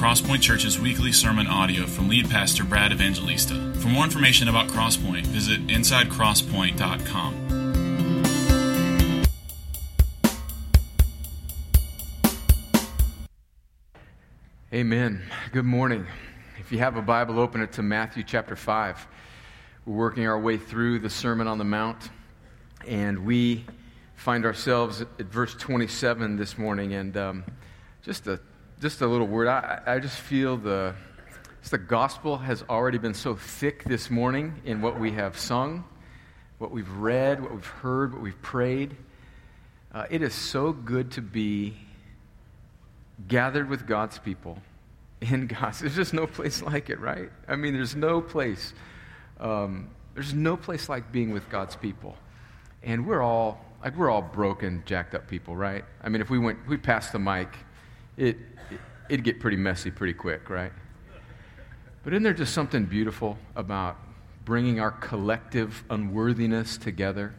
Crosspoint Church's weekly sermon audio from lead pastor Brad Evangelista. For more information about Crosspoint, visit insidecrosspoint.com. Amen. Good morning. If you have a Bible, open it to Matthew chapter 5. We're working our way through the Sermon on the Mount, and we find ourselves at verse 27 this morning. And um, just, a, just a little word. I, I just feel the, the gospel has already been so thick this morning in what we have sung, what we've read, what we've heard, what we've prayed. Uh, it is so good to be gathered with God's people in God's. There's just no place like it, right? I mean, there's no place. Um, there's no place like being with God's people, and we're all like we're all broken, jacked up people, right? I mean, if we went, we passed the mic, it, it it'd get pretty messy pretty quick, right? But isn't there just something beautiful about bringing our collective unworthiness together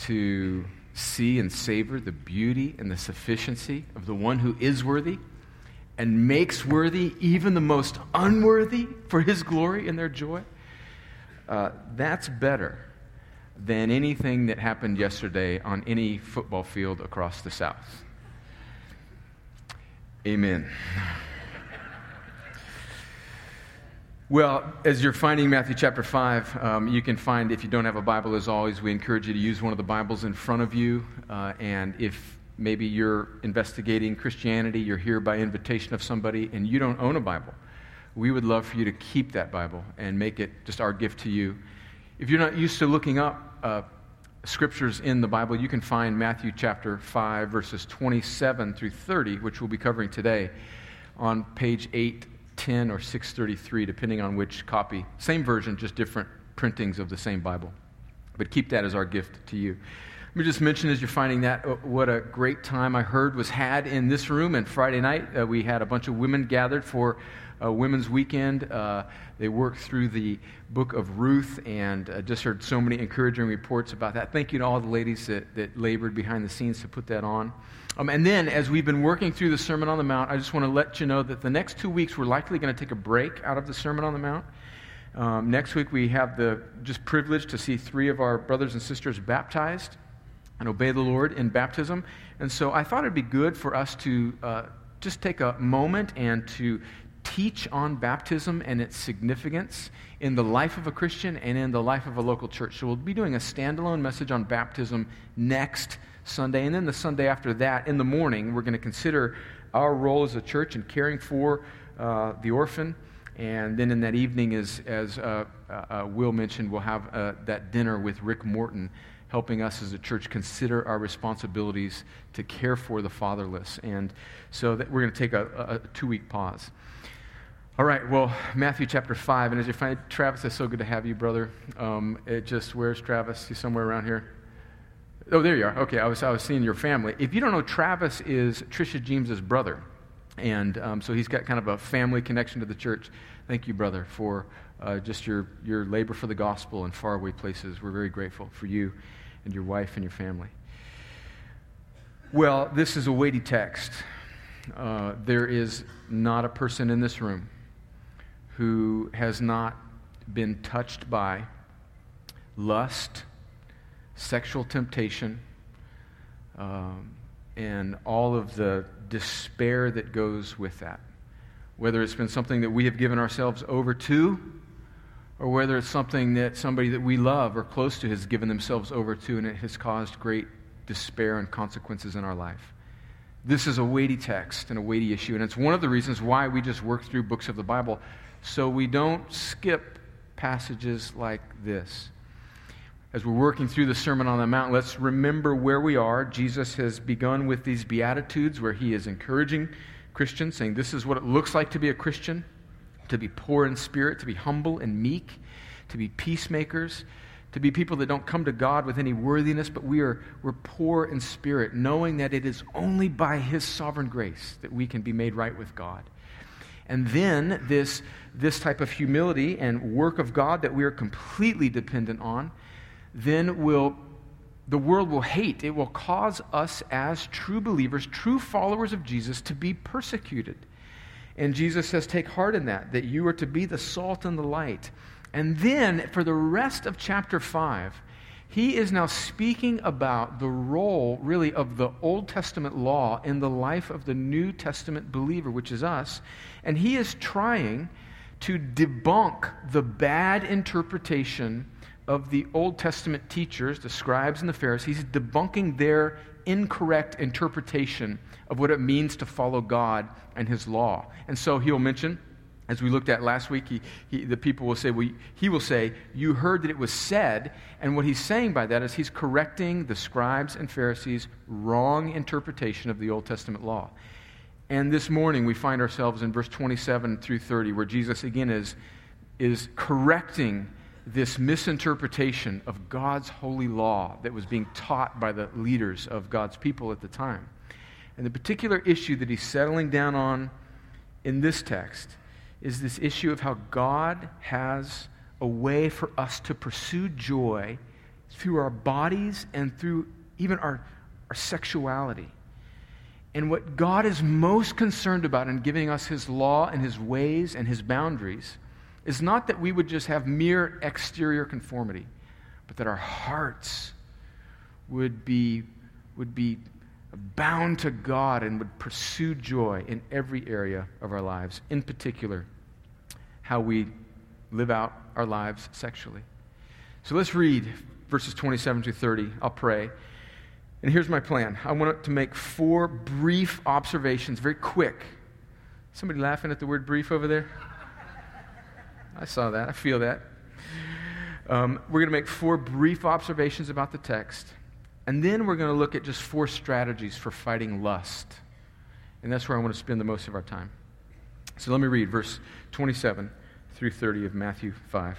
to see and savor the beauty and the sufficiency of the one who is worthy and makes worthy even the most unworthy for his glory and their joy, uh, that's better than anything that happened yesterday on any football field across the South. Amen. Well, as you're finding Matthew chapter 5, um, you can find, if you don't have a Bible, as always, we encourage you to use one of the Bibles in front of you. Uh, and if maybe you're investigating Christianity, you're here by invitation of somebody, and you don't own a Bible, we would love for you to keep that Bible and make it just our gift to you. If you're not used to looking up uh, scriptures in the Bible, you can find Matthew chapter 5, verses 27 through 30, which we'll be covering today, on page 8 10 or 633, depending on which copy. Same version, just different printings of the same Bible. But keep that as our gift to you. Let me just mention as you're finding that, uh, what a great time I heard was had in this room. And Friday night, uh, we had a bunch of women gathered for a Women's Weekend. Uh, they worked through the book of Ruth and uh, just heard so many encouraging reports about that. Thank you to all the ladies that, that labored behind the scenes to put that on. Um, and then, as we've been working through the Sermon on the Mount, I just want to let you know that the next two weeks we're likely going to take a break out of the Sermon on the Mount. Um, next week we have the just privilege to see three of our brothers and sisters baptized and obey the Lord in baptism. And so I thought it'd be good for us to uh, just take a moment and to teach on baptism and its significance in the life of a Christian and in the life of a local church. So we'll be doing a standalone message on baptism next Sunday. And then the Sunday after that, in the morning, we're going to consider our role as a church in caring for uh, the orphan. And then in that evening, as, as uh, uh, Will mentioned, we'll have uh, that dinner with Rick Morton, helping us as a church consider our responsibilities to care for the fatherless. And so we're going to take a, a two week pause. All right, well, Matthew chapter 5. And as you find, Travis, it's so good to have you, brother. Um, it just, where's Travis? He's somewhere around here. Oh, there you are. Okay, I was, I was seeing your family. If you don't know, Travis is Trisha James's brother. And um, so he's got kind of a family connection to the church. Thank you, brother, for uh, just your, your labor for the gospel in faraway places. We're very grateful for you and your wife and your family. Well, this is a weighty text. Uh, there is not a person in this room who has not been touched by lust sexual temptation, um, and all of the despair that goes with that. Whether it's been something that we have given ourselves over to, or whether it's something that somebody that we love or close to has given themselves over to, and it has caused great despair and consequences in our life. This is a weighty text and a weighty issue, and it's one of the reasons why we just work through books of the Bible so we don't skip passages like this as we're working through the Sermon on the Mount, let's remember where we are. Jesus has begun with these Beatitudes where he is encouraging Christians, saying, This is what it looks like to be a Christian, to be poor in spirit, to be humble and meek, to be peacemakers, to be people that don't come to God with any worthiness, but we are, we're poor in spirit, knowing that it is only by his sovereign grace that we can be made right with God. And then this, this type of humility and work of God that we are completely dependent on then will the world will hate. It will cause us as true believers, true followers of Jesus, to be persecuted. And Jesus says, Take heart in that, that you are to be the salt and the light. And then for the rest of chapter 5, he is now speaking about the role, really, of the Old Testament law in the life of the New Testament believer, which is us. And he is trying to debunk the bad interpretation of the Old Testament teachers, the scribes and the Pharisees, debunking their incorrect interpretation of what it means to follow God and his law. And so he'll mention, as we looked at last week, he, he, the people will say, well, he will say, You heard that it was said. And what he's saying by that is he's correcting the scribes and Pharisees' wrong interpretation of the Old Testament law. And this morning we find ourselves in verse 27 through 30, where Jesus again is, is correcting this misinterpretation of God's holy law that was being taught by the leaders of God's people at the time. And the particular issue that he's settling down on in this text is this issue of how God has a way for us to pursue joy through our bodies and through even our, our sexuality. And what God is most concerned about in giving us his law and his ways and his boundaries is not that we would just have mere exterior conformity, but that our hearts would be, would be bound to God and would pursue joy in every area of our lives, in particular, how we live out our lives sexually. So let's read verses 27 to 30. I'll pray. And here's my plan I want to make four brief observations, very quick. Somebody laughing at the word brief over there? I saw that. I feel that. Um, we're going to make four brief observations about the text. And then we're going to look at just four strategies for fighting lust. And that's where I want to spend the most of our time. So let me read verse 27 through 30 of Matthew 5.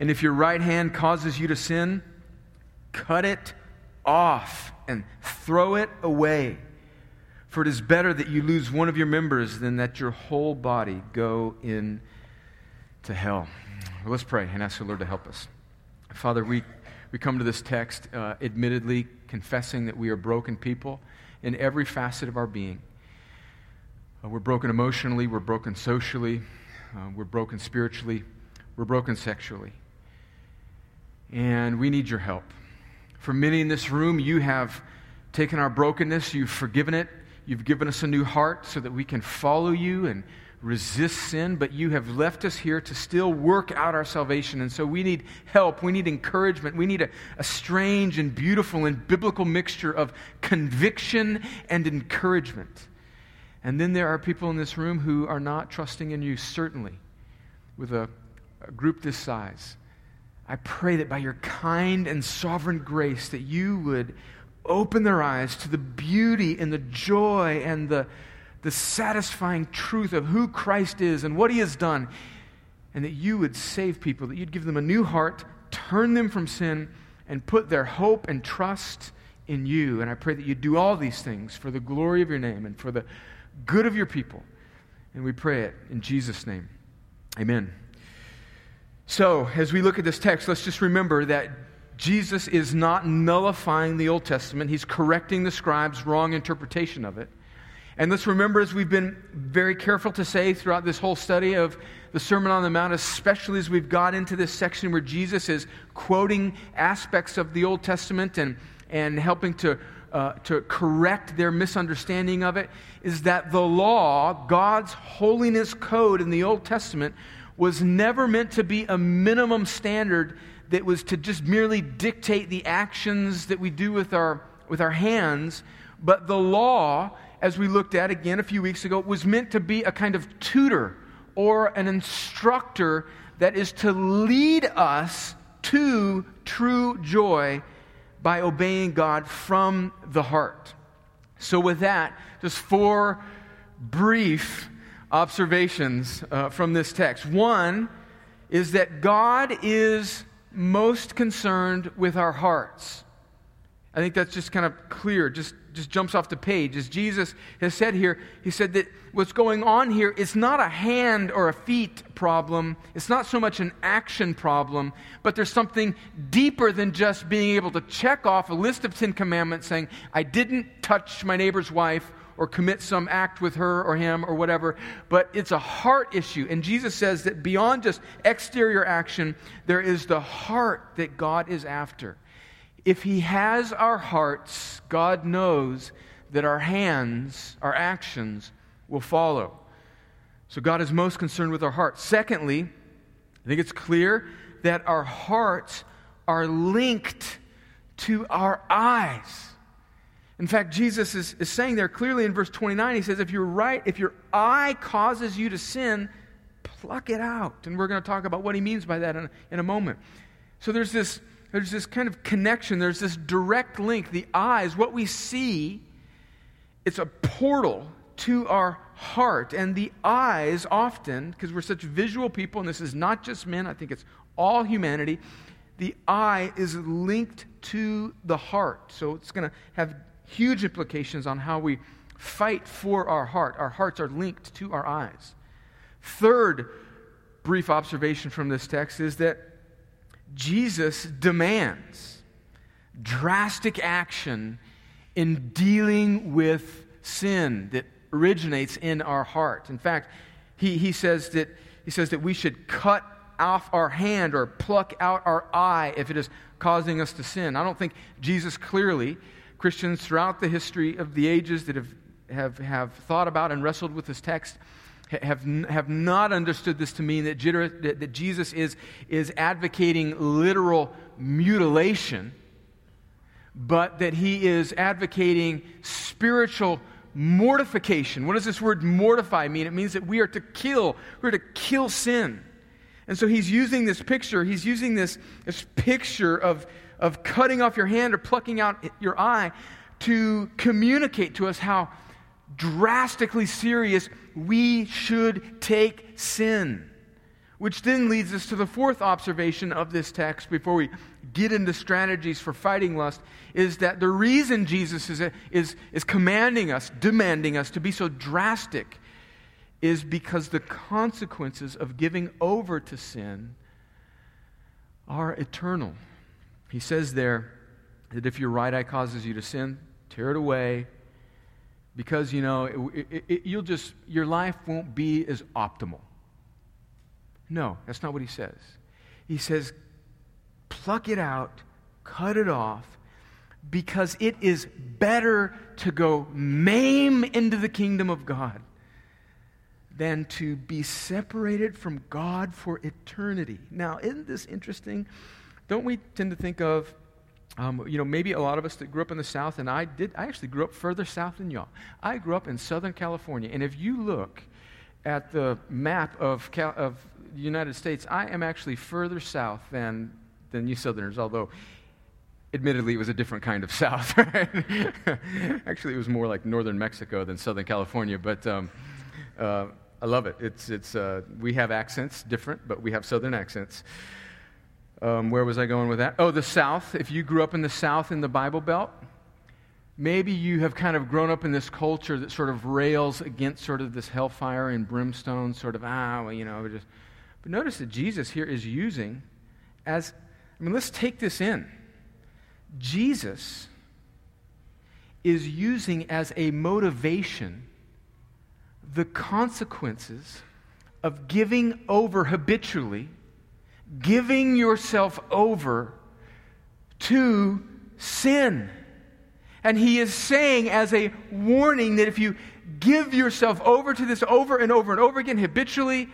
And if your right hand causes you to sin, cut it off and throw it away. For it is better that you lose one of your members than that your whole body go into hell. Well, let's pray and ask the Lord to help us. Father, we, we come to this text uh, admittedly confessing that we are broken people in every facet of our being. Uh, we're broken emotionally, we're broken socially, uh, we're broken spiritually, we're broken sexually. And we need your help. For many in this room, you have taken our brokenness, you've forgiven it, You've given us a new heart so that we can follow you and resist sin, but you have left us here to still work out our salvation. And so we need help. We need encouragement. We need a, a strange and beautiful and biblical mixture of conviction and encouragement. And then there are people in this room who are not trusting in you, certainly, with a, a group this size. I pray that by your kind and sovereign grace that you would open their eyes to the beauty and the joy and the, the satisfying truth of who Christ is and what he has done, and that you would save people, that you'd give them a new heart, turn them from sin, and put their hope and trust in you. And I pray that you do all these things for the glory of your name and for the good of your people. And we pray it in Jesus' name. Amen. So, as we look at this text, let's just remember that Jesus is not nullifying the Old Testament, he's correcting the scribes' wrong interpretation of it. And let's remember, as we've been very careful to say throughout this whole study of the Sermon on the Mount, especially as we've got into this section where Jesus is quoting aspects of the Old Testament and, and helping to, uh, to correct their misunderstanding of it, is that the law, God's holiness code in the Old Testament, was never meant to be a minimum standard that was to just merely dictate the actions that we do with our, with our hands, but the law, as we looked at again a few weeks ago, was meant to be a kind of tutor or an instructor that is to lead us to true joy by obeying God from the heart. So, with that, just four brief observations uh, from this text. One is that God is most concerned with our hearts. I think that's just kind of clear, just, just jumps off the page. As Jesus has said here, he said that what's going on here is not a hand or a feet problem. It's not so much an action problem, but there's something deeper than just being able to check off a list of Ten Commandments saying, I didn't touch my neighbor's wife or commit some act with her or him or whatever, but it's a heart issue. And Jesus says that beyond just exterior action, there is the heart that God is after. If He has our hearts, God knows that our hands, our actions, will follow. So God is most concerned with our hearts. Secondly, I think it's clear that our hearts are linked to our eyes. In fact, Jesus is, is saying there clearly in verse 29, he says, if you're right, if your eye causes you to sin, pluck it out. And we're going to talk about what he means by that in, in a moment. So there's this there's this kind of connection, there's this direct link. The eyes, what we see, it's a portal to our heart. And the eyes, often, because we're such visual people, and this is not just men, I think it's all humanity, the eye is linked to the heart. So it's going to have huge implications on how we fight for our heart. Our hearts are linked to our eyes. Third brief observation from this text is that Jesus demands drastic action in dealing with sin that originates in our heart. In fact, he, he, says that, he says that we should cut off our hand or pluck out our eye if it is causing us to sin. I don't think Jesus clearly, Christians throughout the history of the ages that have, have, have thought about and wrestled with this text, have, have not understood this to mean that, that Jesus is, is advocating literal mutilation, but that he is advocating spiritual mortification. What does this word mortify mean? It means that we are to kill, we're to kill sin. And so he's using this picture, he's using this, this picture of, of cutting off your hand or plucking out your eye to communicate to us how drastically serious we should take sin. Which then leads us to the fourth observation of this text before we get into strategies for fighting lust is that the reason Jesus is, is, is commanding us, demanding us to be so drastic is because the consequences of giving over to sin are eternal. He says there that if your right eye causes you to sin, tear it away, because, you know, it, it, it, you'll just, your life won't be as optimal. No, that's not what he says. He says, pluck it out, cut it off, because it is better to go maim into the kingdom of God than to be separated from God for eternity. Now, isn't this interesting? Don't we tend to think of um, you know, maybe a lot of us that grew up in the South, and I did, I actually grew up further south than y'all. I grew up in Southern California, and if you look at the map of, Cal- of the United States, I am actually further south than, than you Southerners, although admittedly it was a different kind of South. Right? actually, it was more like northern Mexico than Southern California, but um, uh, I love it. It's, it's, uh, we have accents different, but we have Southern accents. Um, where was I going with that? Oh, the South. If you grew up in the South in the Bible Belt, maybe you have kind of grown up in this culture that sort of rails against sort of this hellfire and brimstone, sort of, ah, well, you know, just. But notice that Jesus here is using as, I mean, let's take this in. Jesus is using as a motivation the consequences of giving over habitually giving yourself over to sin. And he is saying, as a warning, that if you give yourself over to this over and over and over again, habitually,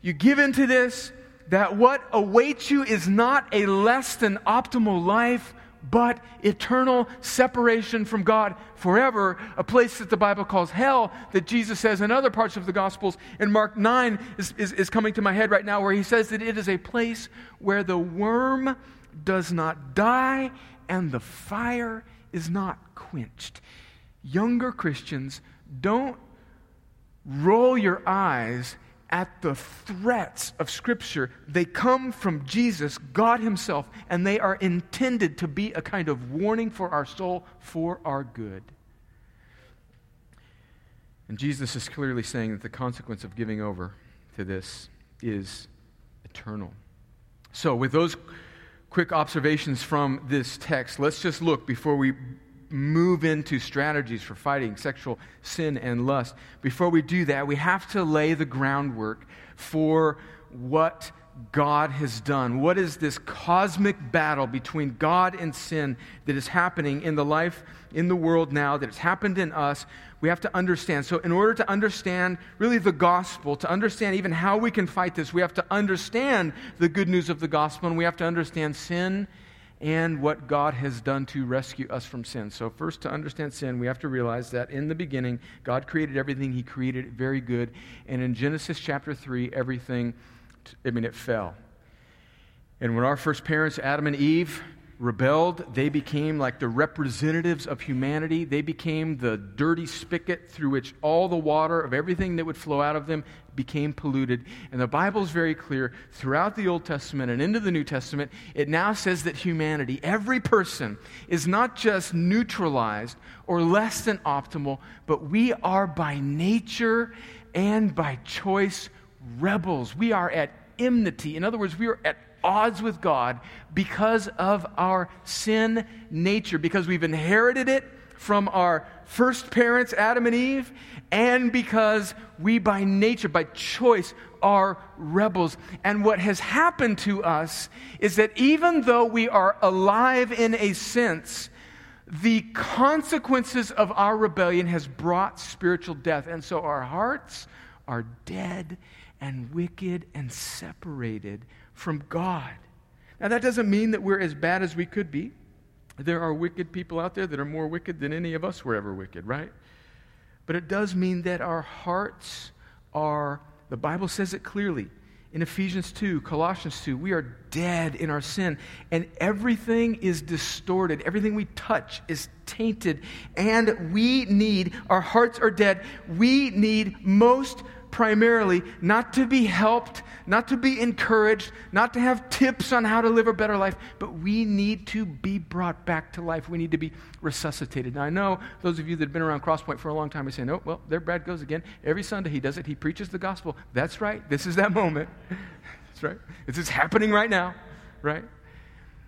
you give into this, that what awaits you is not a less than optimal life, but eternal separation from God forever, a place that the Bible calls hell, that Jesus says in other parts of the Gospels. And Mark 9 is, is, is, coming to my head right now, where he says that it is a place where the worm does not die and the fire is not quenched. Younger Christians, don't roll your eyes at the threats of Scripture. They come from Jesus, God Himself, and they are intended to be a kind of warning for our soul for our good. And Jesus is clearly saying that the consequence of giving over to this is eternal. So, with those quick observations from this text, let's just look before we move into strategies for fighting sexual sin and lust. Before we do that, we have to lay the groundwork for what God has done. What is this cosmic battle between God and sin that is happening in the life, in the world now, that has happened in us? We have to understand. So, in order to understand really the gospel, to understand even how we can fight this, we have to understand the good news of the gospel, and we have to understand sin and what God has done to rescue us from sin. So, first, to understand sin, we have to realize that in the beginning, God created everything, He created it very good. And in Genesis chapter 3, everything, I mean, it fell. And when our first parents, Adam and Eve, rebelled, they became like the representatives of humanity. They became the dirty spigot through which all the water of everything that would flow out of them became polluted. And the Bible is very clear throughout the Old Testament and into the New Testament. It now says that humanity, every person, is not just neutralized or less than optimal, but we are by nature and by choice rebels. We are at enmity. In other words, we are at odds with God because of our sin nature, because we've inherited it from our first parents, Adam and Eve, and because we by nature, by choice, are rebels. And what has happened to us is that even though we are alive in a sense, the consequences of our rebellion has brought spiritual death. And so our hearts are dead and wicked and separated from God. Now, that doesn't mean that we're as bad as we could be. There are wicked people out there that are more wicked than any of us were ever wicked, right? But it does mean that our hearts are, the Bible says it clearly in Ephesians 2, Colossians 2, we are dead in our sin, and everything is distorted. Everything we touch is tainted, and we need, our hearts are dead. We need most primarily not to be helped, not to be encouraged, not to have tips on how to live a better life, but we need to be brought back to life. We need to be resuscitated. Now, I know those of you that have been around Crosspoint for a long time are saying, oh, well, there Brad goes again. Every Sunday he does it. He preaches the gospel. That's right. This is that moment. That's right. This is happening right now, right?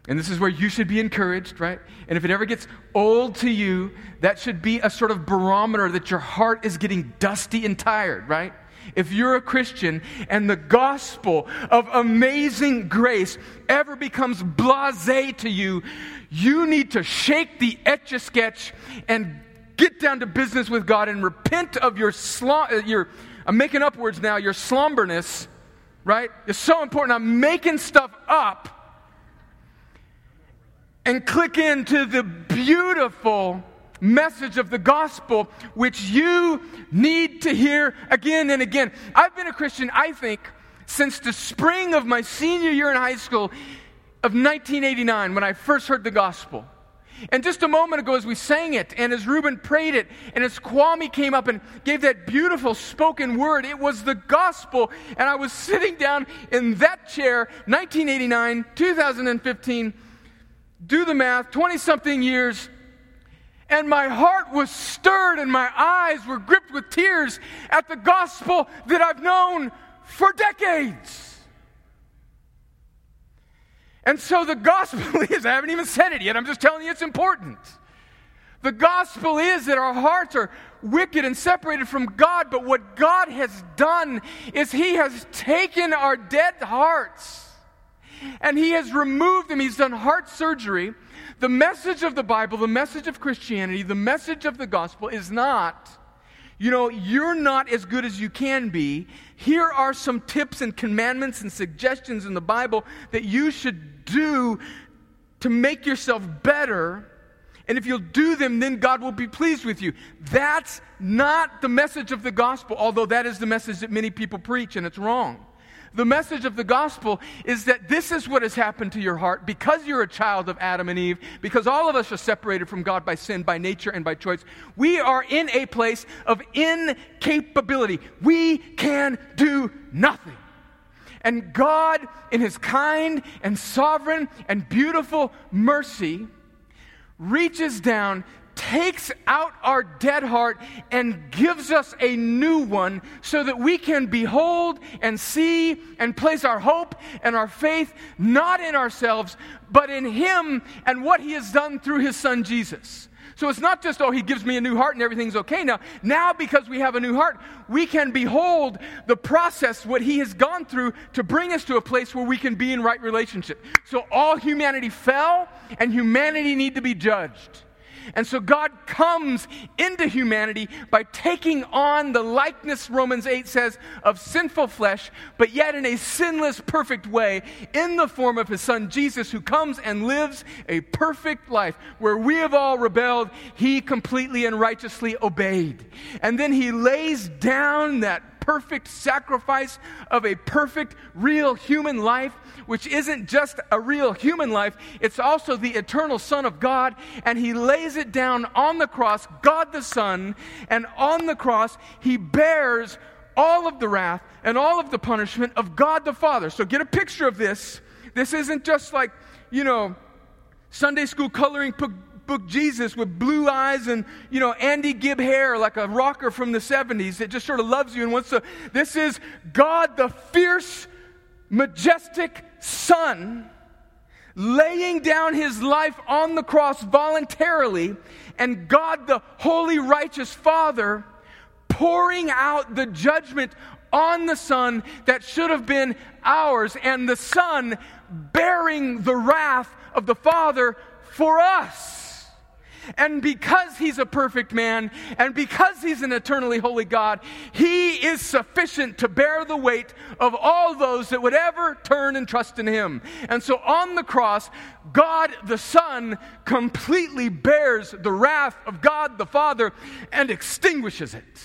And this is where you should be encouraged, right? And if it ever gets old to you, that should be a sort of barometer that your heart is getting dusty and tired, right? If you're a Christian and the gospel of amazing grace ever becomes blase to you, you need to shake the etch a sketch and get down to business with God and repent of your, uh, your I'm making up words now, your slumberness, right? It's so important. I'm making stuff up and click into the beautiful message of the gospel, which you need to hear again and again. I've been a Christian, I think, since the spring of my senior year in high school of 1989 when I first heard the gospel. And just a moment ago, as we sang it, and as Reuben prayed it, and as Kwame came up and gave that beautiful spoken word, it was the gospel. And I was sitting down in that chair, 1989, 2015, do the math, 20 something years and my heart was stirred and my eyes were gripped with tears at the gospel that I've known for decades. And so the gospel is, I haven't even said it yet, I'm just telling you it's important. The gospel is that our hearts are wicked and separated from God, but what God has done is He has taken our dead hearts and He has removed them. He's done heart surgery the message of the Bible, the message of Christianity, the message of the gospel is not, you know, you're not as good as you can be. Here are some tips and commandments and suggestions in the Bible that you should do to make yourself better. And if you'll do them, then God will be pleased with you. That's not the message of the gospel, although that is the message that many people preach, and it's wrong. The message of the gospel is that this is what has happened to your heart because you're a child of Adam and Eve, because all of us are separated from God by sin, by nature, and by choice. We are in a place of incapability. We can do nothing. And God, in His kind and sovereign and beautiful mercy, reaches down takes out our dead heart and gives us a new one so that we can behold and see and place our hope and our faith not in ourselves, but in Him and what He has done through His Son Jesus. So it's not just, oh, he gives me a new heart and everything's okay now. Now, because we have a new heart, we can behold the process, what he has gone through to bring us to a place where we can be in right relationship. So all humanity fell and humanity need to be judged. And so God comes into humanity by taking on the likeness, Romans 8 says, of sinful flesh, but yet in a sinless, perfect way, in the form of his son Jesus, who comes and lives a perfect life. Where we have all rebelled, he completely and righteously obeyed. And then he lays down that perfect sacrifice of a perfect, real human life, which isn't just a real human life, it's also the eternal Son of God. And he lays it down on the cross, God the Son, and on the cross, he bears all of the wrath and all of the punishment of God the Father. So get a picture of this. This isn't just like, you know, Sunday school coloring book Jesus with blue eyes and, you know, Andy Gibb hair like a rocker from the 70s that just sort of loves you and wants to. This is God, the fierce, majestic Son, laying down his life on the cross voluntarily, and God, the holy, righteous Father, pouring out the judgment on the Son that should have been ours, and the Son bearing the wrath of the Father for us. And because he's a perfect man, and because he's an eternally holy God, he is sufficient to bear the weight of all those that would ever turn and trust in him. And so on the cross, God the Son completely bears the wrath of God the Father and extinguishes it.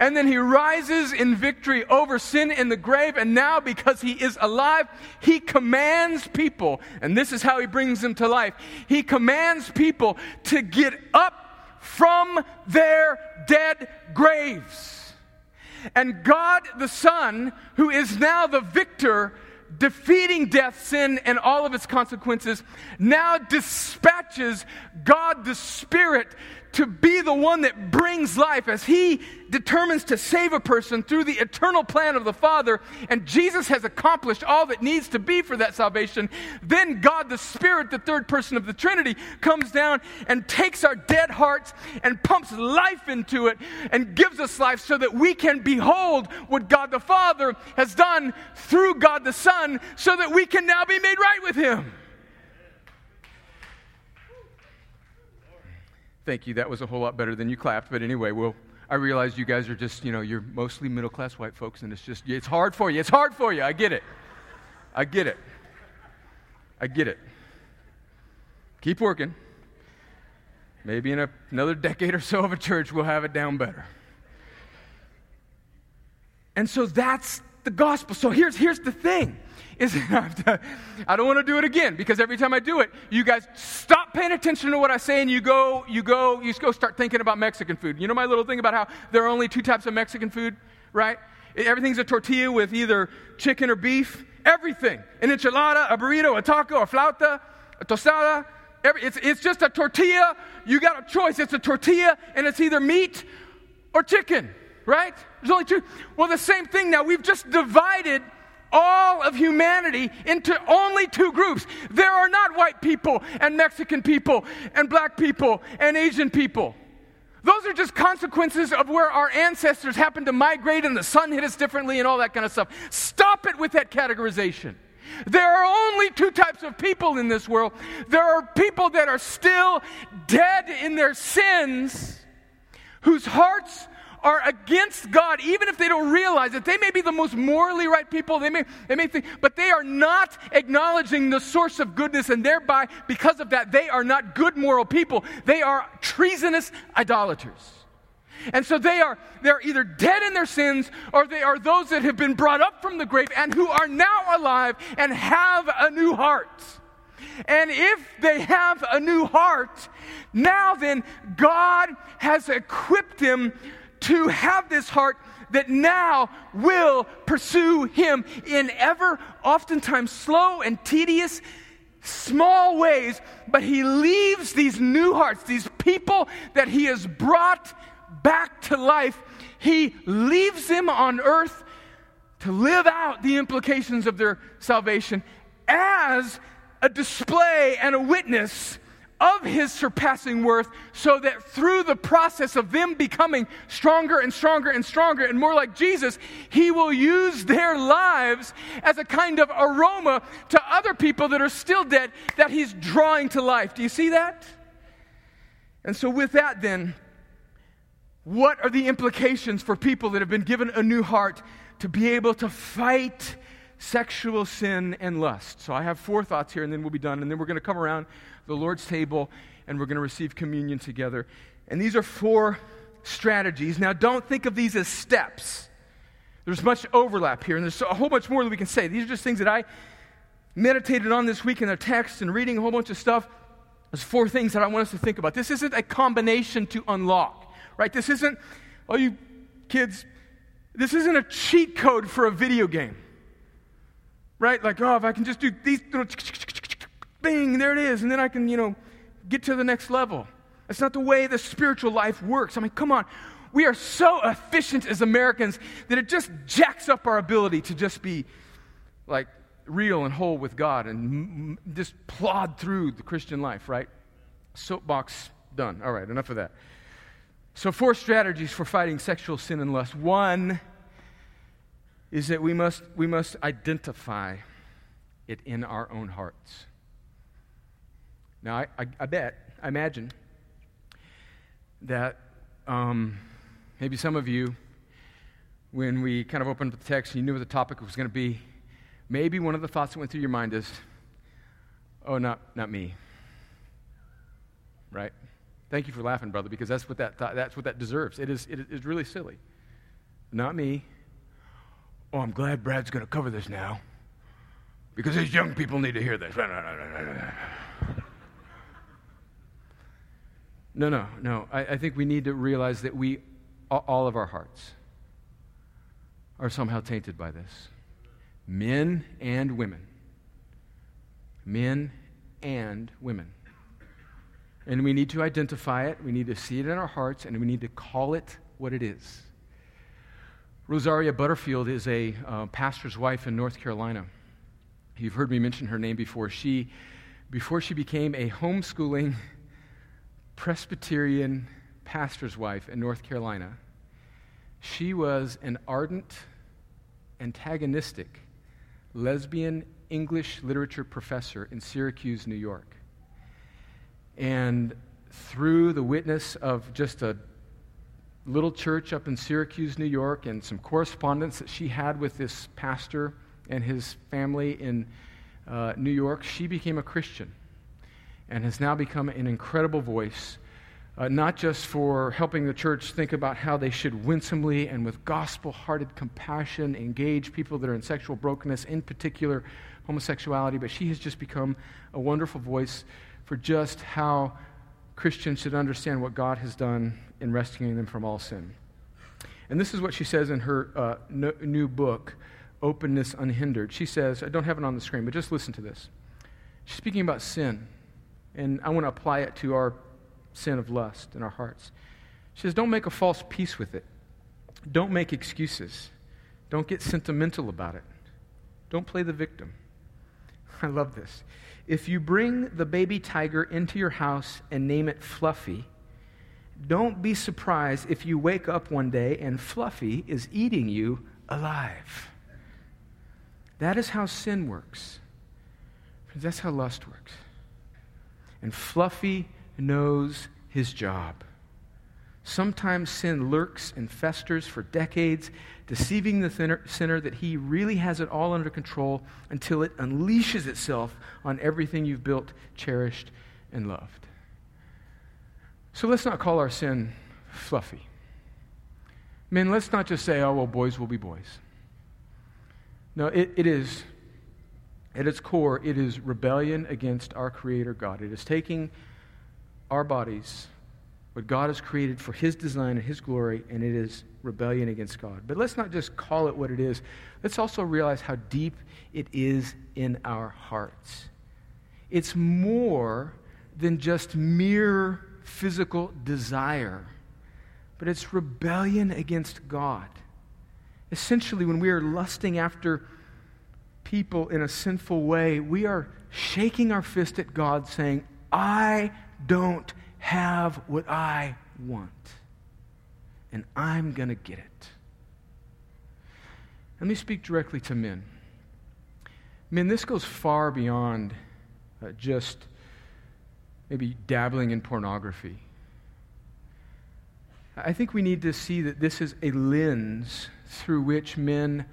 And then he rises in victory over sin in the grave. And now, because he is alive, he commands people, and this is how he brings them to life. He commands people to get up from their dead graves. And God the Son, who is now the victor, defeating death, sin, and all of its consequences, now dispatches God the Spirit to be the one that brings life as he determines to save a person through the eternal plan of the Father, and Jesus has accomplished all that needs to be for that salvation, then God the Spirit, the third person of the Trinity, comes down and takes our dead hearts and pumps life into it and gives us life so that we can behold what God the Father has done through God the Son so that we can now be made right with Him. Thank you. That was a whole lot better than you clapped. But anyway, well, I realize you guys are just, you know, you're mostly middle class white folks, and it's just, it's hard for you. It's hard for you. I get it. I get it. I get it. Keep working. Maybe in a, another decade or so of a church, we'll have it down better. And so that's the gospel. So here's, here's the thing is I don't want to do it again because every time I do it, you guys stop paying attention to what I say and you go, you go, you go start thinking about Mexican food. You know my little thing about how there are only two types of Mexican food, right? Everything's a tortilla with either chicken or beef. Everything. An enchilada, a burrito, a taco, a flauta, a tostada. Every, it's, it's just a tortilla. You got a choice. It's a tortilla and it's either meat or chicken, right? There's only two. Well, the same thing now. We've just divided all of humanity into only two groups. There are not white people and Mexican people and black people and Asian people. Those are just consequences of where our ancestors happened to migrate and the sun hit us differently and all that kind of stuff. Stop it with that categorization. There are only two types of people in this world. There are people that are still dead in their sins, whose hearts are against God, even if they don't realize it. They may be the most morally right people, they may, they may think, but they are not acknowledging the source of goodness, and thereby, because of that, they are not good moral people. They are treasonous idolaters. And so they are they're either dead in their sins or they are those that have been brought up from the grave and who are now alive and have a new heart. And if they have a new heart, now then God has equipped them to have this heart that now will pursue him in ever oftentimes slow and tedious small ways, but he leaves these new hearts, these people that he has brought back to life, he leaves them on earth to live out the implications of their salvation as a display and a witness of his surpassing worth, so that through the process of them becoming stronger and stronger and stronger and more like Jesus, he will use their lives as a kind of aroma to other people that are still dead that he's drawing to life. Do you see that? And so, with that, then, what are the implications for people that have been given a new heart to be able to fight sexual sin and lust? So, I have four thoughts here, and then we'll be done. And then we're going to come around the Lord's table and we're going to receive communion together. And these are four strategies. Now, don't think of these as steps. There's much overlap here, and there's a whole bunch more that we can say. These are just things that I meditated on this week in the text and reading a whole bunch of stuff. There's four things that I want us to think about. This isn't a combination to unlock, right? This isn't, oh, you kids, this isn't a cheat code for a video game, right? Like, oh, if I can just do these, bing, there it is, and then I can, you know, get to the next level. That's not the way the spiritual life works. I mean, come on. We are so efficient as Americans that it just jacks up our ability to just be like real and whole with God and just plod through the Christian life, right? Soapbox done. All right, enough of that. So, four strategies for fighting sexual sin and lust. One is that we must, we must identify it in our own hearts. Now, I, I, I bet, I imagine that um, maybe some of you, when we kind of opened up the text and you knew what the topic was going to be, maybe one of the thoughts that went through your mind is, oh, not, not me. Right? Thank you for laughing, brother, because that's what that, th- that's what that deserves. It is, it is really silly. Not me. Oh, I'm glad Brad's going to cover this now because these young people need to hear this. No, no, no. I, I think we need to realize that we, all of our hearts, are somehow tainted by this. Men and women. Men and women. And we need to identify it, we need to see it in our hearts, and we need to call it what it is. Rosaria Butterfield is a uh, pastor's wife in North Carolina. You've heard me mention her name before. She, before she became a homeschooling Presbyterian pastor's wife in North Carolina. She was an ardent, antagonistic, lesbian English literature professor in Syracuse, New York. And through the witness of just a little church up in Syracuse, New York, and some correspondence that she had with this pastor and his family in uh, New York, she became a Christian and has now become an incredible voice, uh, not just for helping the church think about how they should winsomely and with gospel hearted compassion engage people that are in sexual brokenness, in particular homosexuality, but she has just become a wonderful voice for just how Christians should understand what God has done in rescuing them from all sin. And this is what she says in her uh, no, new book, Openness Unhindered. She says, I don't have it on the screen, but just listen to this. She's speaking about sin and I want to apply it to our sin of lust in our hearts. She says, Don't make a false peace with it. Don't make excuses. Don't get sentimental about it. Don't play the victim. I love this. If you bring the baby tiger into your house and name it Fluffy, don't be surprised if you wake up one day and Fluffy is eating you alive. That is how sin works. That's how lust works. And Fluffy knows his job. Sometimes sin lurks and festers for decades, deceiving the sinner that he really has it all under control until it unleashes itself on everything you've built, cherished, and loved. So let's not call our sin fluffy. Men, let's not just say, oh, well, boys will be boys. No, it, it is, at its core, it is rebellion against our Creator God. It is taking our bodies, what God has created for His design and His glory, and it is rebellion against God. But let's not just call it what it is. Let's also realize how deep it is in our hearts. It's more than just mere physical desire, but it's rebellion against God. Essentially, when we are lusting after people in a sinful way, we are shaking our fist at God saying, I don't have what I want, and I'm going to get it. Let me speak directly to men. Men, this goes far beyond uh, just maybe dabbling in pornography. I think we need to see that this is a lens through which men,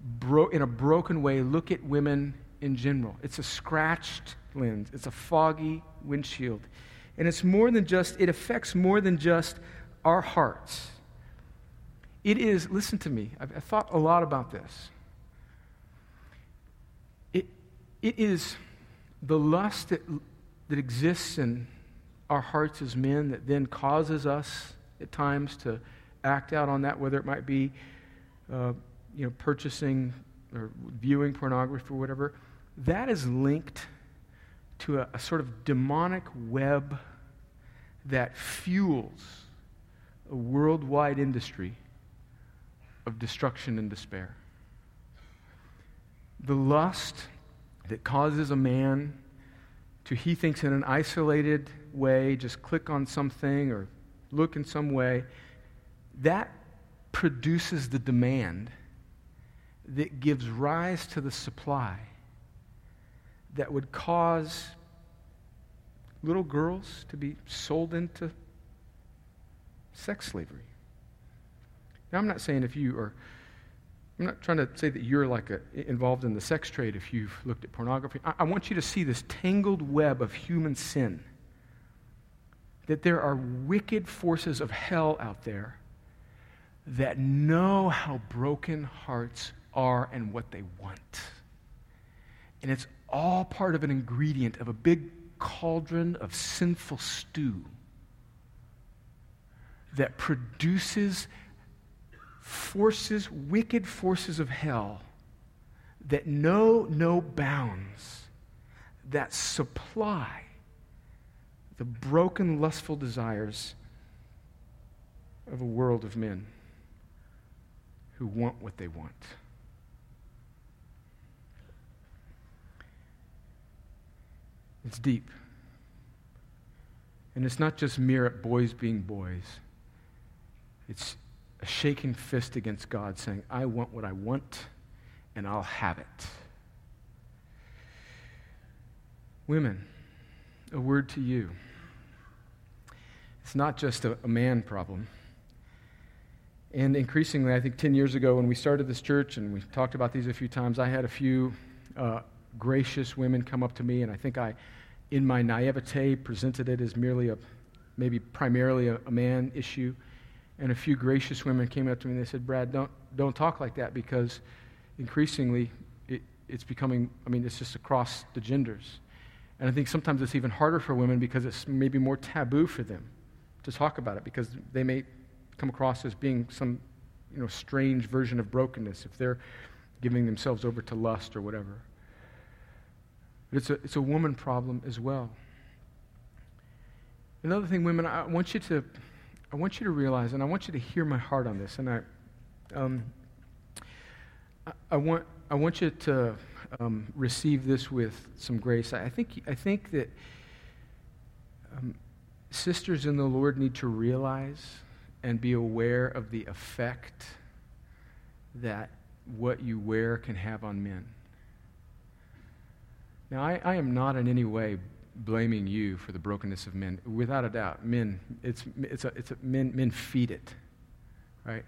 bro- in a broken way, look at women in general. It's a scratched lens, it's a foggy windshield. And it's more than just, it affects more than just our hearts. It is, listen to me, I've, I've thought a lot about this. It, it is the lust that, that exists in our hearts as men that then causes us at times to act out on that, whether it might be uh, you know, purchasing or viewing pornography or whatever, that is linked to a, a sort of demonic web that fuels a worldwide industry of destruction and despair. The lust that causes a man to, he thinks, in an isolated way, just click on something or look in some way, that produces the demand that gives rise to the supply that would cause little girls to be sold into sex slavery. Now, I'm not saying if you are, I'm not trying to say that you're like a, involved in the sex trade if you've looked at pornography. I, I want you to see this tangled web of human sin. That there are wicked forces of hell out there that know how broken hearts are and what they want. And it's all part of an ingredient of a big cauldron of sinful stew that produces forces, wicked forces of hell that know no bounds, that supply the broken, lustful desires of a world of men who want what they want. It's deep. And it's not just mere boys being boys. It's a shaking fist against God saying, I want what I want and I'll have it. Women, a word to you. It's not just a, a man problem. And increasingly, I think 10 years ago when we started this church and we talked about these a few times, I had a few uh, gracious women come up to me, and I think I, in my naivete, presented it as merely a, maybe primarily a, a man issue. And a few gracious women came up to me and they said, Brad, don't, don't talk like that because increasingly it, it's becoming, I mean, it's just across the genders. And I think sometimes it's even harder for women because it's maybe more taboo for them to talk about it because they may come across as being some you know, strange version of brokenness if they're giving themselves over to lust or whatever. But it's a, it's a woman problem as well. Another thing, women, I want you to, I want you to realize, and I want you to hear my heart on this, and I, um, I, I want, I want you to um, receive this with some grace. I think, I think that um, sisters in the Lord need to realize and be aware of the effect that what you wear can have on men. Now, I, I, am not in any way blaming you for the brokenness of men. Without a doubt, men, it's, it's, a, it's a, men, men feed it, right?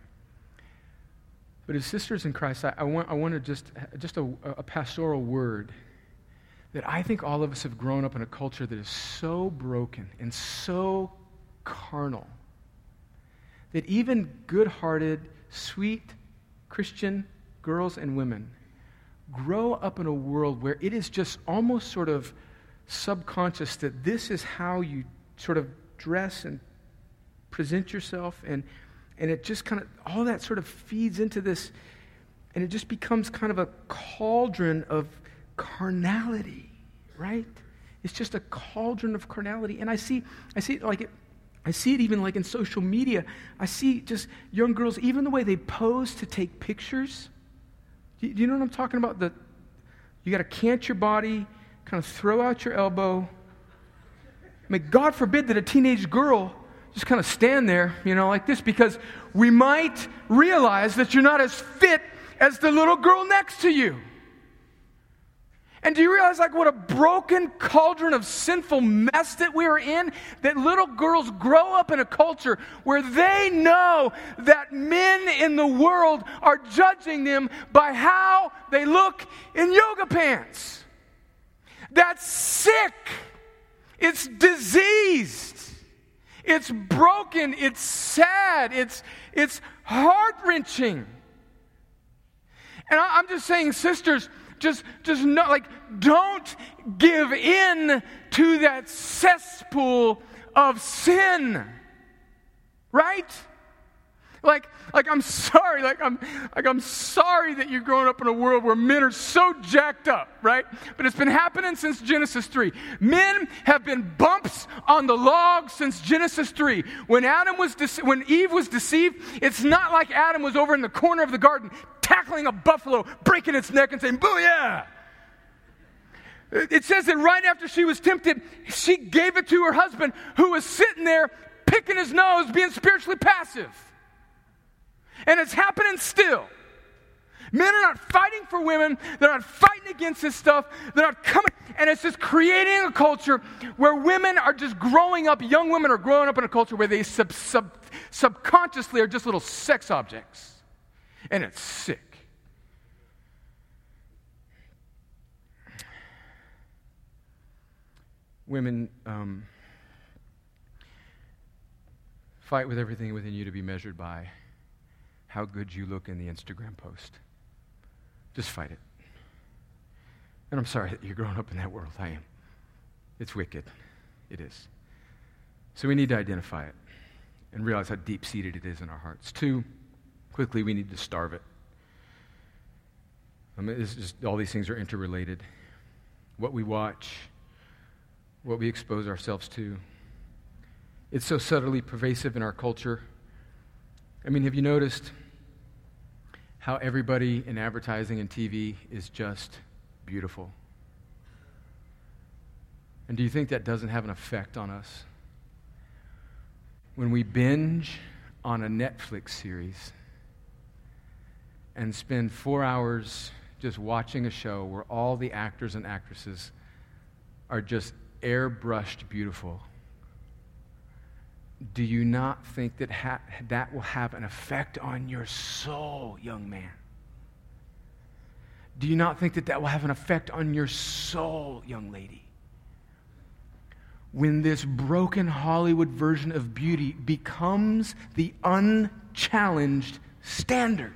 But as sisters in Christ, I, I want, I want to just, just a, a pastoral word that I think all of us have grown up in a culture that is so broken and so carnal that even good hearted, sweet Christian girls and women grow up in a world where it is just almost sort of subconscious that this is how you sort of dress and present yourself and and it just kind of all that sort of feeds into this and it just becomes kind of a cauldron of carnality right it's just a cauldron of carnality and i see i see like it I see it even like in social media. I see just young girls, even the way they pose to take pictures. Do you, know what I'm talking about? The, you got to cant your body, kind of throw out your elbow. I mean, God forbid that a teenage girl just kind of stand there, you know, like this, because we might realize that you're not as fit as the little girl next to you. And do you realize, like, what a broken cauldron of sinful mess that we are in? That little girls grow up in a culture where they know that men in the world are judging them by how they look in yoga pants. That's sick. It's diseased. It's broken. It's sad. It's, it's heart wrenching. And I, I'm just saying, sisters, just, just not like, don't give in to that cesspool of sin. Right? Like, like I'm sorry, like I'm like I'm sorry that you're growing up in a world where men are so jacked up, right? But it's been happening since Genesis 3. Men have been bumps on the log since Genesis 3. When Adam was when Eve was deceived, it's not like Adam was over in the corner of the garden tackling a buffalo, breaking its neck and saying, "Booyah!" It says that right after she was tempted, she gave it to her husband who was sitting there picking his nose, being spiritually passive. And it's happening still. Men are not fighting for women. They're not fighting against this stuff. They're not coming. And it's just creating a culture where women are just growing up, young women are growing up in a culture where they sub, sub, subconsciously are just little sex objects. And it's sick. Women um, fight with everything within you to be measured by how good you look in the Instagram post. Just fight it. And I'm sorry that you're growing up in that world. I am. It's wicked. It is. So we need to identify it and realize how deep seated it is in our hearts. Two, quickly, we need to starve it. I mean, just, all these things are interrelated. What we watch, what we expose ourselves to. It's so subtly pervasive in our culture. I mean, have you noticed how everybody in advertising and TV is just beautiful? And do you think that doesn't have an effect on us? When we binge on a Netflix series and spend four hours just watching a show where all the actors and actresses are just airbrushed beautiful do you not think that ha- that will have an effect on your soul, young man? Do you not think that that will have an effect on your soul, young lady? When this broken Hollywood version of beauty becomes the unchallenged standard.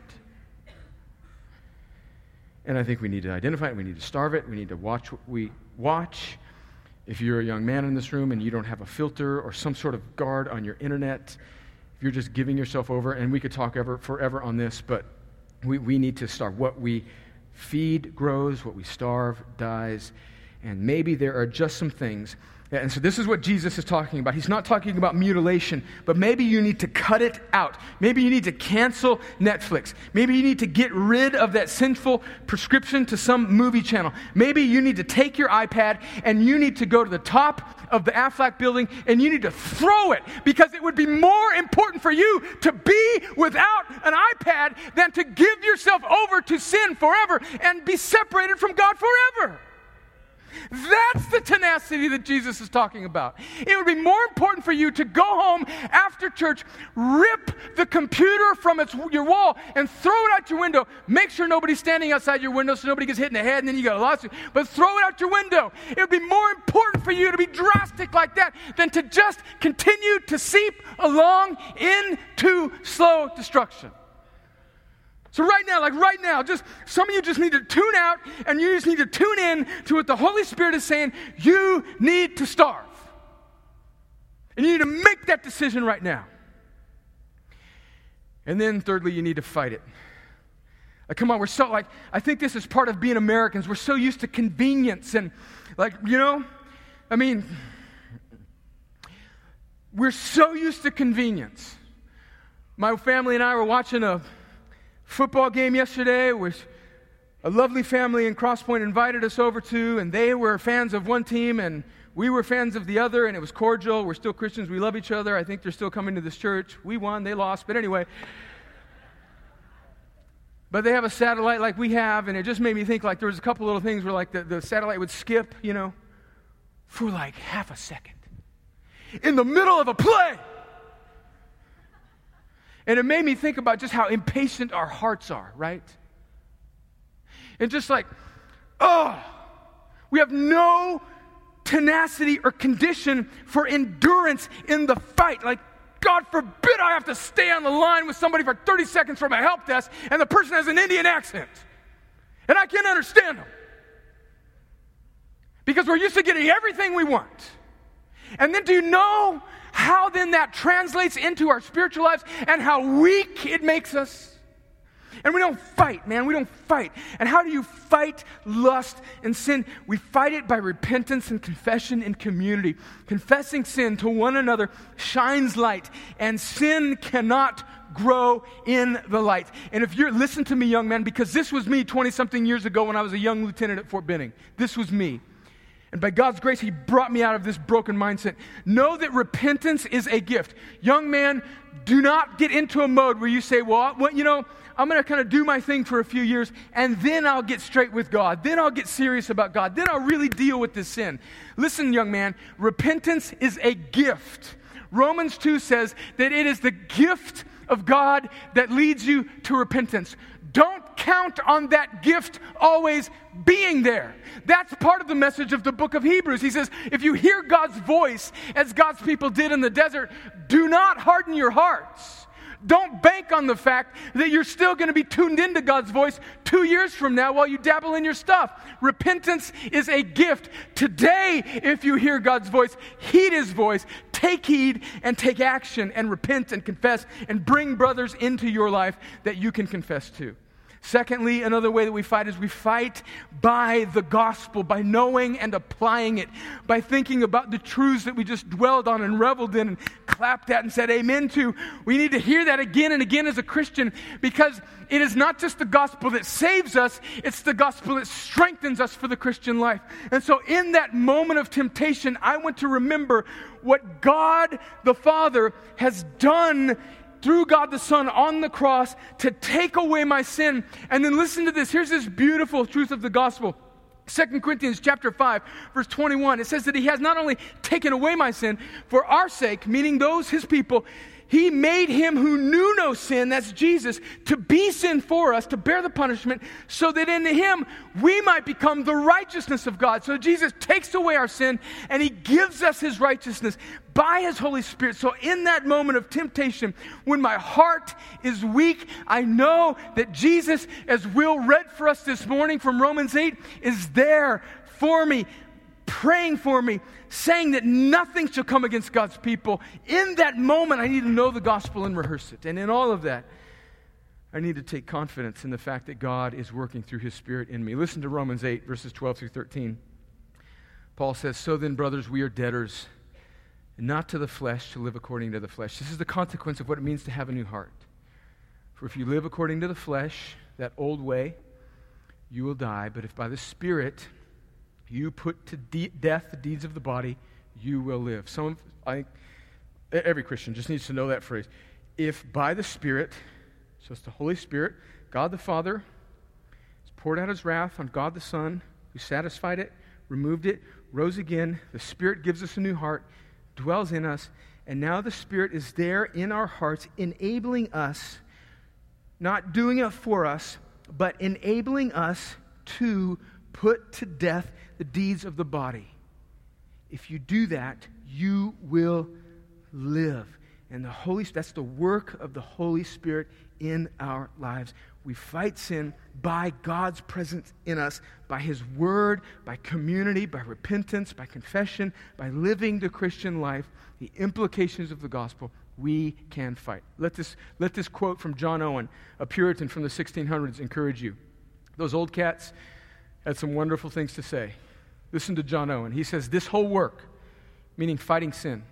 And I think we need to identify it, we need to starve it, we need to watch what we watch if you're a young man in this room and you don't have a filter or some sort of guard on your internet, if you're just giving yourself over, and we could talk ever, forever on this, but we, we need to starve. What we feed grows, what we starve dies. And maybe there are just some things and so this is what Jesus is talking about. He's not talking about mutilation, but maybe you need to cut it out. Maybe you need to cancel Netflix. Maybe you need to get rid of that sinful prescription to some movie channel. Maybe you need to take your iPad and you need to go to the top of the Aflac building and you need to throw it because it would be more important for you to be without an iPad than to give yourself over to sin forever and be separated from God forever. That That's the tenacity that Jesus is talking about. It would be more important for you to go home after church, rip the computer from its, your wall, and throw it out your window. Make sure nobody's standing outside your window so nobody gets hit in the head and then you got a lawsuit. But throw it out your window. It would be more important for you to be drastic like that than to just continue to seep along into slow destruction. So, right now, like right now, just some of you just need to tune out and you just need to tune in to what the Holy Spirit is saying. You need to starve. And you need to make that decision right now. And then, thirdly, you need to fight it. Like, come on, we're so, like, I think this is part of being Americans. We're so used to convenience and, like, you know, I mean, we're so used to convenience. My family and I were watching a football game yesterday, which a lovely family in Crosspoint invited us over to, and they were fans of one team, and we were fans of the other, and it was cordial. We're still Christians. We love each other. I think they're still coming to this church. We won, they lost, but anyway. But they have a satellite like we have, and it just made me think like there was a couple little things where like the, the satellite would skip, you know, for like half a second in the middle of a play. And it made me think about just how impatient our hearts are, right? And just like, oh, we have no tenacity or condition for endurance in the fight. Like, God forbid I have to stay on the line with somebody for 30 seconds from a help desk and the person has an Indian accent. And I can't understand them. Because we're used to getting everything we want. And then do you know how then that translates into our spiritual lives and how weak it makes us. And we don't fight, man. We don't fight. And how do you fight lust and sin? We fight it by repentance and confession and community. Confessing sin to one another shines light, and sin cannot grow in the light. And if you're, listen to me, young man, because this was me 20 something years ago when I was a young lieutenant at Fort Benning. This was me. And by God's grace, He brought me out of this broken mindset. Know that repentance is a gift. Young man, do not get into a mode where you say, well, well you know, I'm going to kind of do my thing for a few years and then I'll get straight with God. Then I'll get serious about God. Then I'll really deal with this sin. Listen, young man, repentance is a gift. Romans 2 says that it is the gift of God that leads you to repentance. Don't count on that gift always being there. That's part of the message of the book of Hebrews. He says, if you hear God's voice, as God's people did in the desert, do not harden your hearts. Don't bank on the fact that you're still going to be tuned into God's voice two years from now while you dabble in your stuff. Repentance is a gift. Today, if you hear God's voice, heed his voice, take heed and take action and repent and confess and bring brothers into your life that you can confess to. Secondly, another way that we fight is we fight by the gospel, by knowing and applying it, by thinking about the truths that we just dwelled on and reveled in and clapped at and said amen to. We need to hear that again and again as a Christian because it is not just the gospel that saves us, it's the gospel that strengthens us for the Christian life. And so, in that moment of temptation, I want to remember what God the Father has done through God the Son on the cross to take away my sin. And then listen to this. Here's this beautiful truth of the gospel. 2 Corinthians chapter 5 verse 21 it says that he has not only taken away my sin for our sake meaning those his people he made him who knew no sin, that's Jesus, to be sin for us, to bear the punishment, so that in him we might become the righteousness of God. So Jesus takes away our sin and he gives us his righteousness by his Holy Spirit. So in that moment of temptation, when my heart is weak, I know that Jesus, as Will read for us this morning from Romans 8, is there for me praying for me, saying that nothing shall come against God's people. In that moment, I need to know the gospel and rehearse it. And in all of that, I need to take confidence in the fact that God is working through his spirit in me. Listen to Romans 8, verses 12 through 13. Paul says, So then, brothers, we are debtors, not to the flesh, to live according to the flesh. This is the consequence of what it means to have a new heart. For if you live according to the flesh, that old way, you will die. But if by the Spirit you put to de- death the deeds of the body, you will live. Some, I, every Christian just needs to know that phrase. If by the Spirit, so it's the Holy Spirit, God the Father has poured out his wrath on God the Son, who satisfied it removed it, rose again. The Spirit gives us a new heart, dwells in us, and now the Spirit is there in our hearts, enabling us, not doing it for us, but enabling us to put to death the deeds of the body. If you do that, you will live. And the Holy that's the work of the Holy Spirit in our lives. We fight sin by God's presence in us, by His Word, by community, by repentance, by confession, by living the Christian life, the implications of the gospel. We can fight. Let this, let this quote from John Owen, a Puritan from the 1600s, encourage you. Those old cats had some wonderful things to say. Listen to John Owen. He says, This whole work, meaning fighting sin,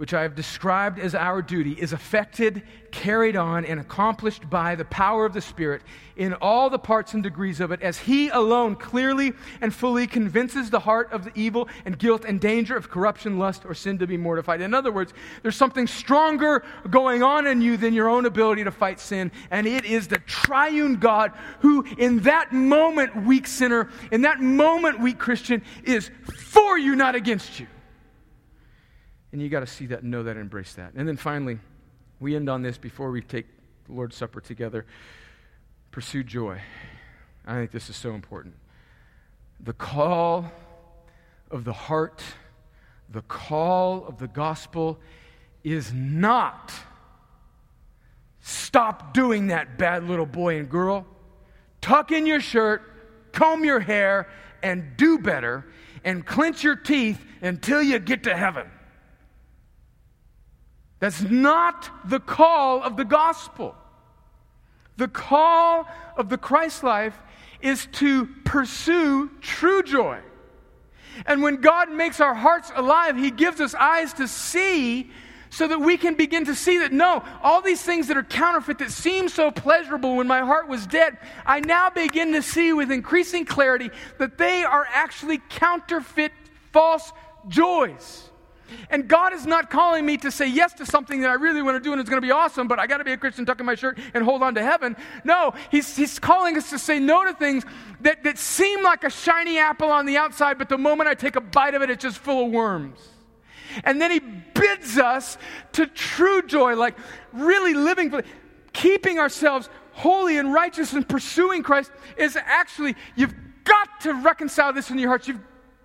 which I have described as our duty, is effected, carried on, and accomplished by the power of the Spirit in all the parts and degrees of it, as He alone clearly and fully convinces the heart of the evil and guilt and danger of corruption, lust, or sin to be mortified. In other words, there's something stronger going on in you than your own ability to fight sin, and it is the triune God who, in that moment, weak sinner, in that moment, weak Christian, is for you, not against you. And you got to see that, know that, embrace that. And then finally, we end on this before we take the Lord's Supper together. Pursue joy. I think this is so important. The call of the heart, the call of the gospel is not stop doing that, bad little boy and girl. Tuck in your shirt, comb your hair, and do better, and clench your teeth until you get to heaven. That's not the call of the gospel. The call of the Christ life is to pursue true joy. And when God makes our hearts alive, He gives us eyes to see so that we can begin to see that no, all these things that are counterfeit that seem so pleasurable when my heart was dead, I now begin to see with increasing clarity that they are actually counterfeit, false joys. And God is not calling me to say yes to something that I really want to do and it's going to be awesome, but I got to be a Christian, tuck in my shirt, and hold on to heaven. No, He's, he's calling us to say no to things that, that seem like a shiny apple on the outside, but the moment I take a bite of it, it's just full of worms. And then He bids us to true joy, like really living for, keeping ourselves holy and righteous and pursuing Christ is actually, you've got to reconcile this in your hearts. You've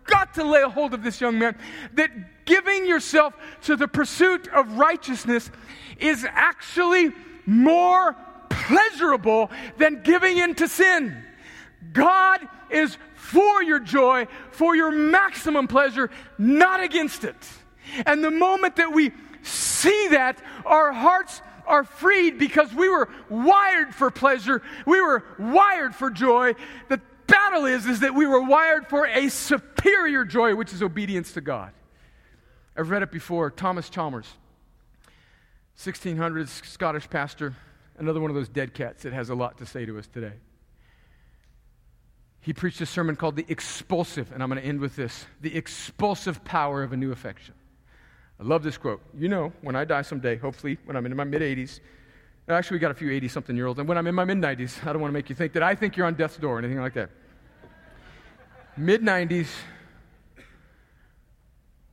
got to lay a hold of this young man that giving yourself to the pursuit of righteousness is actually more pleasurable than giving in to sin. God is for your joy, for your maximum pleasure, not against it. And the moment that we see that, our hearts are freed because we were wired for pleasure, we were wired for joy. The battle is, is that we were wired for a superior joy, which is obedience to God. I've read it before. Thomas Chalmers, 1600s Scottish pastor, another one of those dead cats that has a lot to say to us today. He preached a sermon called The Expulsive, and I'm going to end with this The Expulsive Power of a New Affection. I love this quote. You know, when I die someday, hopefully when I'm in my mid 80s, actually, we got a few 80 something year olds, and when I'm in my mid 90s, I don't want to make you think that I think you're on death's door or anything like that. mid 90s,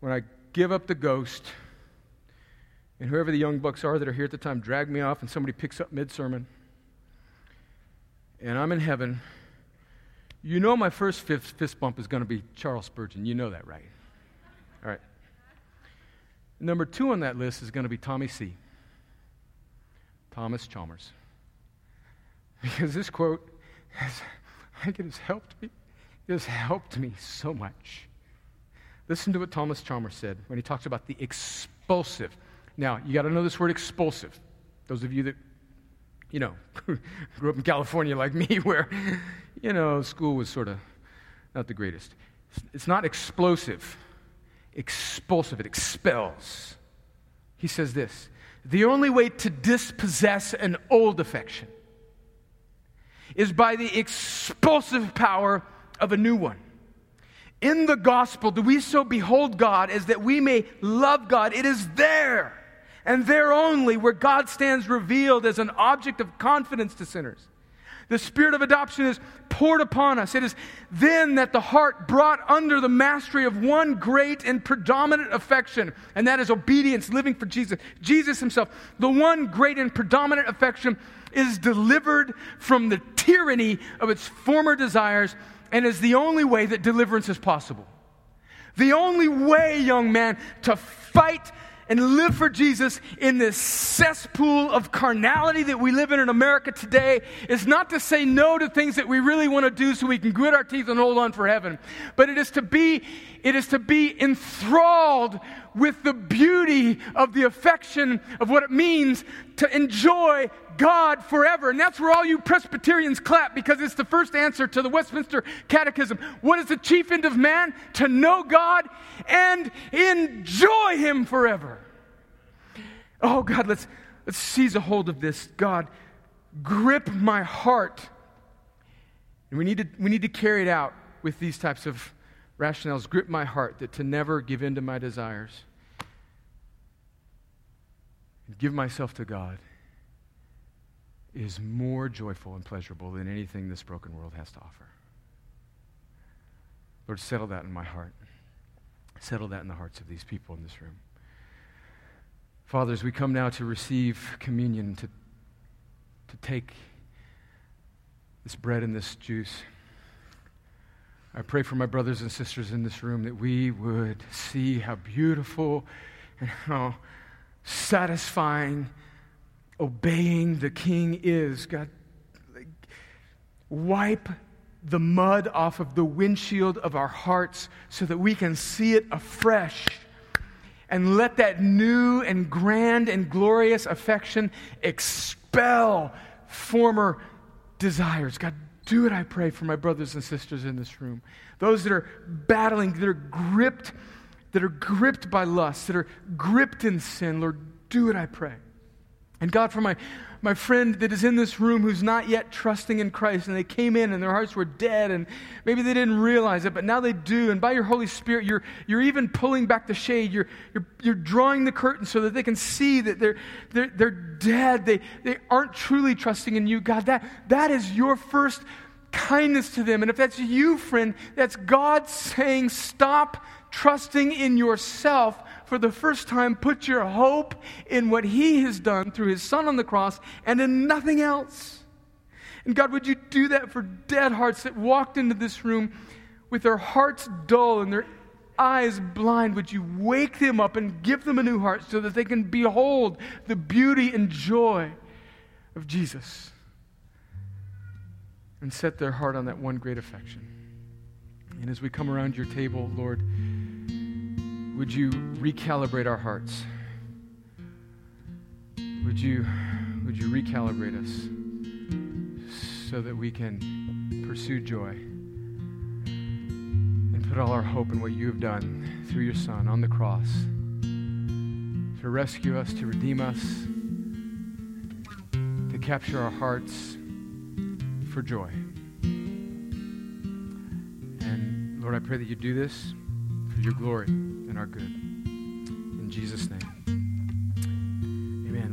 when I give up the ghost. And whoever the young bucks are that are here at the time drag me off, and somebody picks up mid sermon. And I'm in heaven. You know, my first fist, fist bump is going to be Charles Spurgeon. You know that, right? All right. Number two on that list is going to be Tommy C. Thomas Chalmers. Because this quote has, I think it has helped me. It has helped me so much. Listen to what Thomas Chalmers said when he talks about the expulsive. Now, you got to know this word expulsive. Those of you that, you know, grew up in California like me, where, you know, school was sort of not the greatest. It's not explosive, expulsive. It expels. He says this The only way to dispossess an old affection is by the expulsive power of a new one in the gospel do we so behold God as that we may love God. It is there and there only where God stands revealed as an object of confidence to sinners. the Spirit of adoption is poured upon us. It is then that the heart brought under the mastery of one great and predominant affection, and that is obedience, living for Jesus. Jesus Himself, the one great and predominant affection, is delivered from the tyranny of its former desires and is the only way that deliverance is possible. The only way, young man, to fight and live for Jesus in this cesspool of carnality that we live in in America today is not to say no to things that we really want to do so we can grit our teeth and hold on for heaven, but it is to be it is to be enthralled with the beauty of the affection of what it means to enjoy God forever. And that's where all you Presbyterians clap because it's the first answer to the Westminster Catechism. What is the chief end of man? To know God and enjoy Him forever. Oh, God, let's, let's seize a hold of this. God, grip my heart. And we need, to, we need to carry it out with these types of rationales. Grip my heart that to never give in to my desires and give myself to God is more joyful and pleasurable than anything this broken world has to offer. Lord, settle that in my heart. Settle that in the hearts of these people in this room. Fathers, we come now to receive communion, to, to take this bread and this juice. I pray for my brothers and sisters in this room that we would see how beautiful and how satisfying obeying the king is. God, wipe the mud off of the windshield of our hearts so that we can see it afresh. And let that new and grand and glorious affection expel former desires. God, do it, I pray, for my brothers and sisters in this room. Those that are battling, that are gripped, that are gripped by lust, that are gripped in sin. Lord, do it, I pray. And God, for my, my friend that is in this room who's not yet trusting in Christ, and they came in and their hearts were dead, and maybe they didn't realize it, but now they do. And by your Holy Spirit, you're, you're even pulling back the shade. You're, you're, you're drawing the curtain so that they can see that they're, they're, they're dead. They, they aren't truly trusting in you. God, that, that is your first kindness to them. And if that's you, friend, that's God saying, stop trusting in yourself for the first time, put your hope in what He has done through His Son on the cross and in nothing else. And God, would you do that for dead hearts that walked into this room with their hearts dull and their eyes blind? Would you wake them up and give them a new heart so that they can behold the beauty and joy of Jesus and set their heart on that one great affection? And as we come around your table, Lord, would you recalibrate our hearts? Would you, would you recalibrate us so that we can pursue joy and put all our hope in what you have done through your Son on the cross to rescue us, to redeem us, to capture our hearts for joy. And Lord, I pray that you do this for your glory and our good. In Jesus' name. Amen. Let's